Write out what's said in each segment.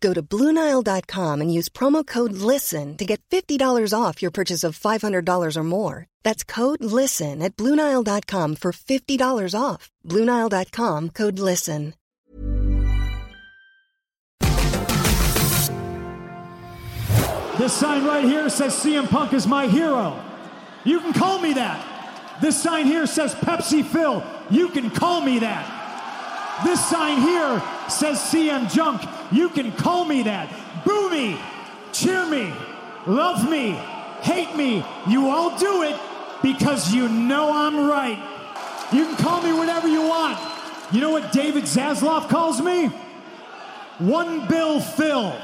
Go to BlueNile.com and use promo code LISTEN to get $50 off your purchase of $500 or more. That's code LISTEN at BlueNile.com for $50 off. BlueNile.com code LISTEN. This sign right here says CM Punk is my hero. You can call me that. This sign here says Pepsi Phil. You can call me that. This sign here says CM Junk. You can call me that. Boo me, cheer me, love me, hate me. You all do it because you know I'm right. You can call me whatever you want. You know what David Zaslav calls me? One Bill Phil.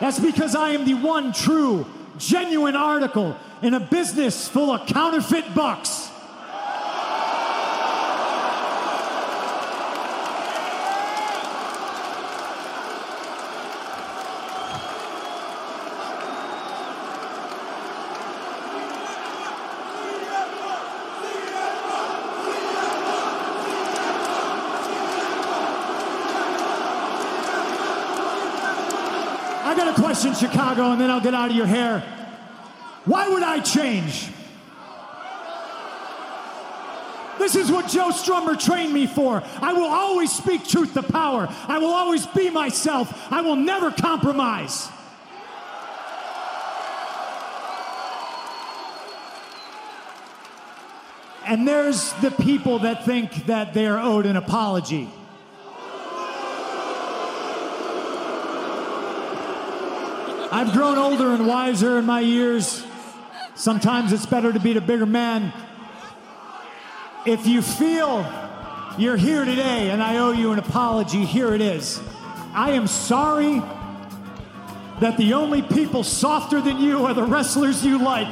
That's because I am the one true, genuine article in a business full of counterfeit bucks. I got a question, Chicago, and then I'll get out of your hair. Why would I change? This is what Joe Strummer trained me for. I will always speak truth to power. I will always be myself. I will never compromise. And there's the people that think that they are owed an apology. I've grown older and wiser in my years. Sometimes it's better to be the bigger man. If you feel you're here today and I owe you an apology, here it is. I am sorry that the only people softer than you are the wrestlers you like.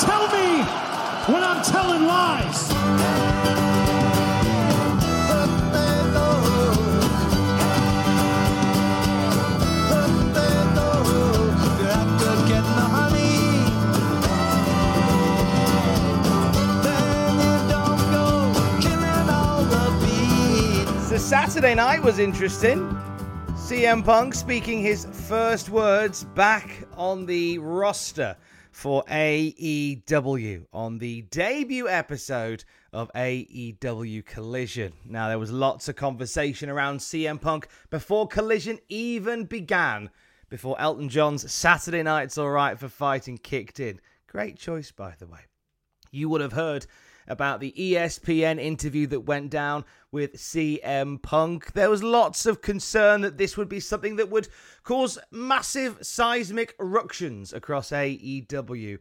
Tell me when I'm telling lies. The Saturday night was interesting. CM Punk speaking his first words back on the roster for AEW on the debut episode of AEW Collision. Now, there was lots of conversation around CM Punk before Collision even began, before Elton John's Saturday Night's Alright for Fighting kicked in. Great choice, by the way. You would have heard about the ESPN interview that went down with CM Punk. There was lots of concern that this would be something that would cause massive seismic ructions across AEW.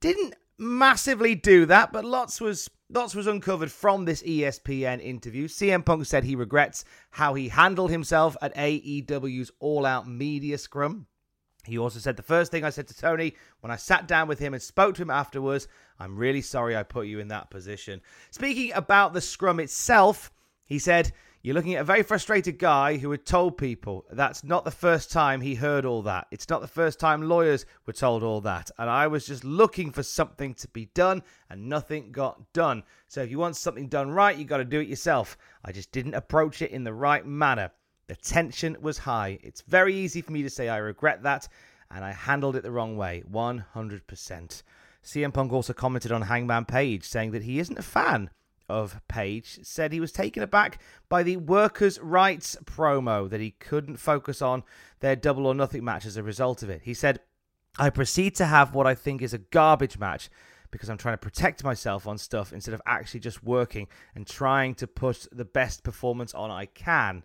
Didn't massively do that, but lots was lots was uncovered from this ESPN interview. CM Punk said he regrets how he handled himself at AEW's All Out Media Scrum. He also said the first thing I said to Tony when I sat down with him and spoke to him afterwards, I'm really sorry I put you in that position. Speaking about the scrum itself, he said, You're looking at a very frustrated guy who had told people that's not the first time he heard all that. It's not the first time lawyers were told all that. And I was just looking for something to be done and nothing got done. So if you want something done right, you've got to do it yourself. I just didn't approach it in the right manner. The tension was high. It's very easy for me to say I regret that, and I handled it the wrong way, 100%. CM Punk also commented on Hangman Page, saying that he isn't a fan of Page said he was taken aback by the workers' rights promo that he couldn't focus on their double or nothing match as a result of it. He said, I proceed to have what I think is a garbage match because I'm trying to protect myself on stuff instead of actually just working and trying to put the best performance on I can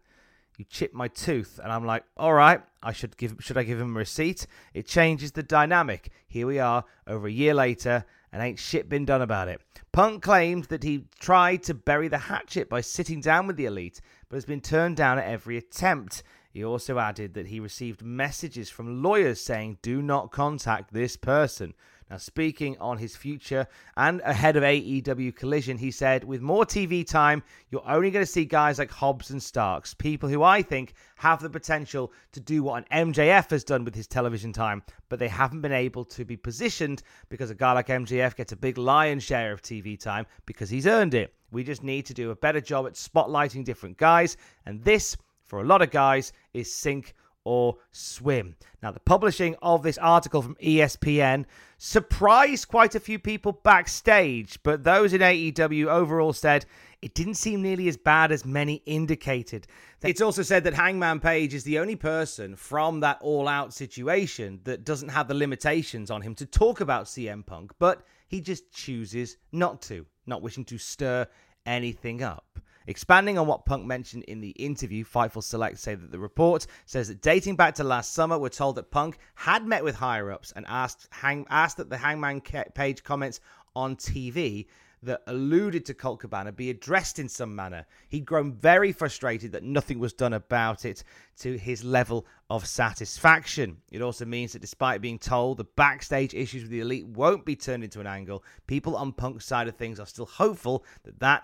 you chip my tooth and i'm like all right i should give should i give him a receipt? It changes the dynamic. Here we are over a year later and ain't shit been done about it. Punk claimed that he tried to bury the hatchet by sitting down with the elite but has been turned down at every attempt he also added that he received messages from lawyers saying do not contact this person now, speaking on his future and ahead of AEW Collision, he said, with more TV time, you're only going to see guys like Hobbs and Starks, people who I think have the potential to do what an MJF has done with his television time, but they haven't been able to be positioned because a guy like MJF gets a big lion's share of TV time because he's earned it. We just need to do a better job at spotlighting different guys, and this, for a lot of guys, is sink or swim. Now, the publishing of this article from ESPN surprised quite a few people backstage, but those in AEW overall said it didn't seem nearly as bad as many indicated. It's also said that Hangman Page is the only person from that all out situation that doesn't have the limitations on him to talk about CM Punk, but he just chooses not to, not wishing to stir anything up. Expanding on what Punk mentioned in the interview, Fightful Select say that the report says that dating back to last summer, we're told that Punk had met with higher ups and asked hang, asked that the Hangman Page comments on TV that alluded to Colt Cabana be addressed in some manner. He'd grown very frustrated that nothing was done about it to his level of satisfaction. It also means that despite being told the backstage issues with the elite won't be turned into an angle, people on Punk's side of things are still hopeful that that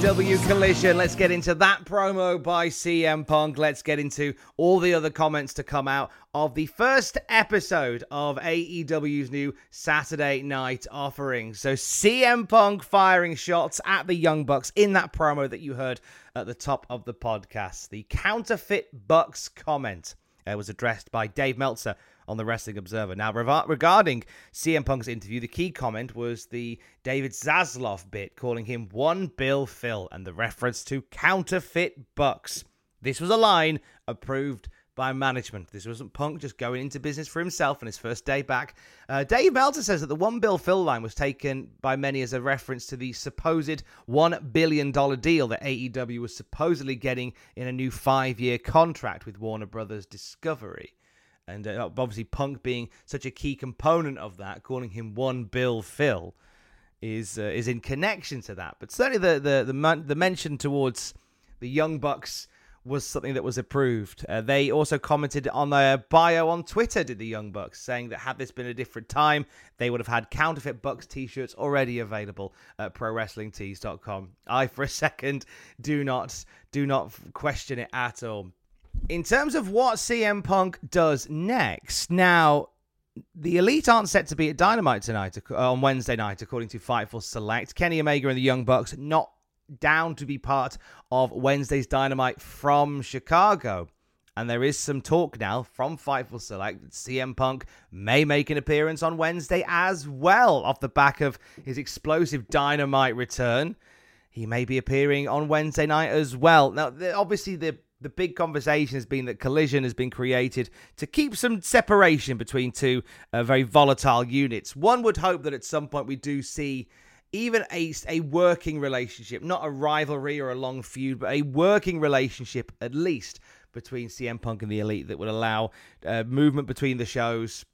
AEW Collision. Let's get into that promo by CM Punk. Let's get into all the other comments to come out of the first episode of AEW's new Saturday night offering. So, CM Punk firing shots at the Young Bucks in that promo that you heard at the top of the podcast. The counterfeit Bucks comment uh, was addressed by Dave Meltzer on the Wrestling Observer. Now, regarding CM Punk's interview, the key comment was the David Zaslav bit calling him one Bill Phil and the reference to counterfeit bucks. This was a line approved by management. This wasn't Punk just going into business for himself on his first day back. Uh, Dave Meltzer says that the one Bill Phil line was taken by many as a reference to the supposed $1 billion deal that AEW was supposedly getting in a new five year contract with Warner Brothers Discovery. And uh, obviously, Punk being such a key component of that, calling him one Bill Phil, is uh, is in connection to that. But certainly, the the the, man- the mention towards the Young Bucks was something that was approved. Uh, they also commented on their bio on Twitter, did the Young Bucks, saying that had this been a different time, they would have had counterfeit Bucks t shirts already available at prowrestlingtees.com. I, for a second, do not do not question it at all. In terms of what CM Punk does next, now the Elite aren't set to be at Dynamite tonight uh, on Wednesday night, according to Fightful Select. Kenny Omega and the Young Bucks not down to be part of Wednesday's Dynamite from Chicago. And there is some talk now from Fightful Select that CM Punk may make an appearance on Wednesday as well, off the back of his explosive Dynamite return. He may be appearing on Wednesday night as well. Now, obviously, the the big conversation has been that Collision has been created to keep some separation between two uh, very volatile units. One would hope that at some point we do see even a, a working relationship, not a rivalry or a long feud, but a working relationship at least between CM Punk and the Elite that would allow uh, movement between the shows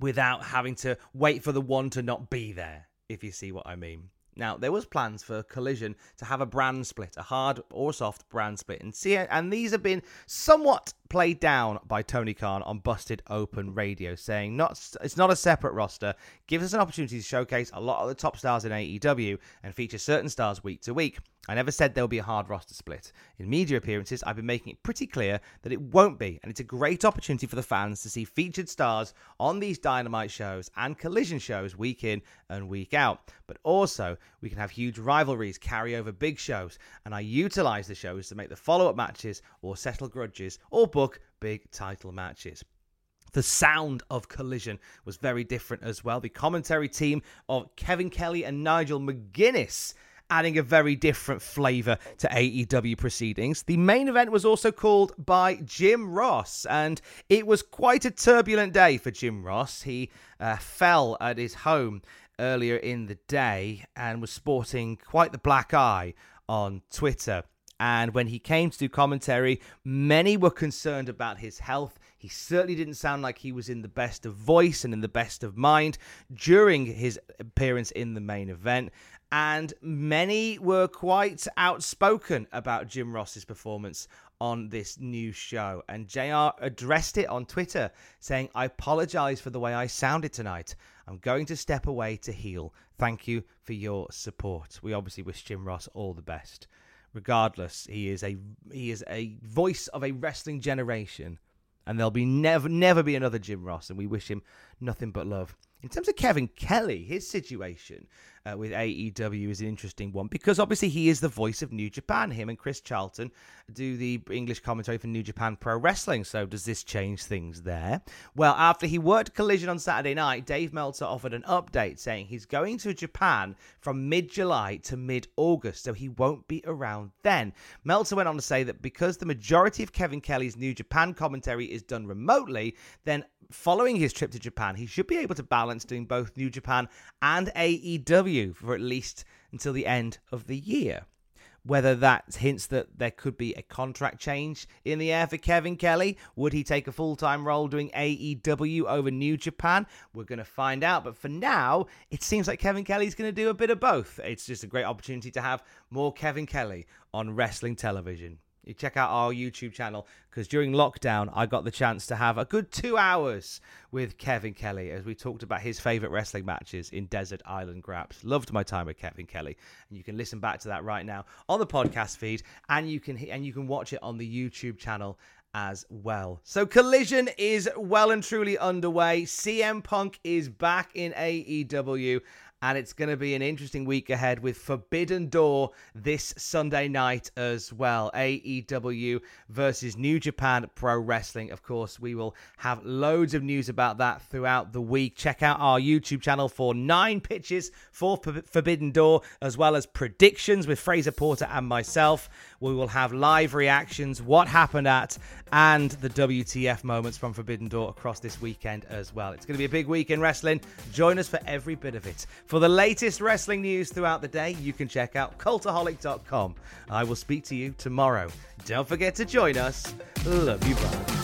without having to wait for the one to not be there, if you see what I mean. Now, there was plans for Collision to have a brand split, a hard or soft brand split, and see, and these have been somewhat played down by Tony Khan on Busted Open Radio, saying not it's not a separate roster, gives us an opportunity to showcase a lot of the top stars in AEW and feature certain stars week to week. I never said there'll be a hard roster split. In media appearances, I've been making it pretty clear that it won't be, and it's a great opportunity for the fans to see featured stars on these Dynamite shows and Collision shows week in and week out. But also, we can have huge rivalries carry over big shows, and I utilize the shows to make the follow up matches or settle grudges or book big title matches. The sound of Collision was very different as well. The commentary team of Kevin Kelly and Nigel McGuinness adding a very different flavour to AEW proceedings. The main event was also called by Jim Ross, and it was quite a turbulent day for Jim Ross. He uh, fell at his home earlier in the day and was sporting quite the black eye on Twitter. And when he came to do commentary, many were concerned about his health. He certainly didn't sound like he was in the best of voice and in the best of mind during his appearance in the main event and many were quite outspoken about Jim Ross's performance on this new show. And JR addressed it on Twitter, saying, I apologize for the way I sounded tonight. I'm going to step away to heal. Thank you for your support. We obviously wish Jim Ross all the best. Regardless, he is a he is a voice of a wrestling generation, and there'll be never never be another Jim Ross, and we wish him nothing but love. In terms of Kevin Kelly, his situation uh, with AEW is an interesting one because obviously he is the voice of New Japan. Him and Chris Charlton do the English commentary for New Japan Pro Wrestling. So does this change things there? Well, after he worked Collision on Saturday night, Dave Meltzer offered an update saying he's going to Japan from mid July to mid August, so he won't be around then. Meltzer went on to say that because the majority of Kevin Kelly's New Japan commentary is done remotely, then following his trip to Japan, he should be able to balance doing both New Japan and AEW for at least until the end of the year. Whether that hints that there could be a contract change in the air for Kevin Kelly, would he take a full time role doing AEW over New Japan? We're going to find out. But for now, it seems like Kevin Kelly's going to do a bit of both. It's just a great opportunity to have more Kevin Kelly on wrestling television you check out our YouTube channel because during lockdown, I got the chance to have a good two hours with Kevin Kelly as we talked about his favorite wrestling matches in Desert Island Graps. Loved my time with Kevin Kelly, and you can listen back to that right now on the podcast feed, and you can and you can watch it on the YouTube channel as well. So Collision is well and truly underway. CM Punk is back in AEW and it's going to be an interesting week ahead with Forbidden Door this Sunday night as well. AEW versus New Japan Pro Wrestling. Of course, we will have loads of news about that throughout the week. Check out our YouTube channel for nine pitches for Forbidden Door, as well as predictions with Fraser Porter and myself. We will have live reactions, what happened at, and the WTF moments from Forbidden Door across this weekend as well. It's going to be a big week in wrestling. Join us for every bit of it. For the latest wrestling news throughout the day, you can check out cultaholic.com. I will speak to you tomorrow. Don't forget to join us. Love you, bye.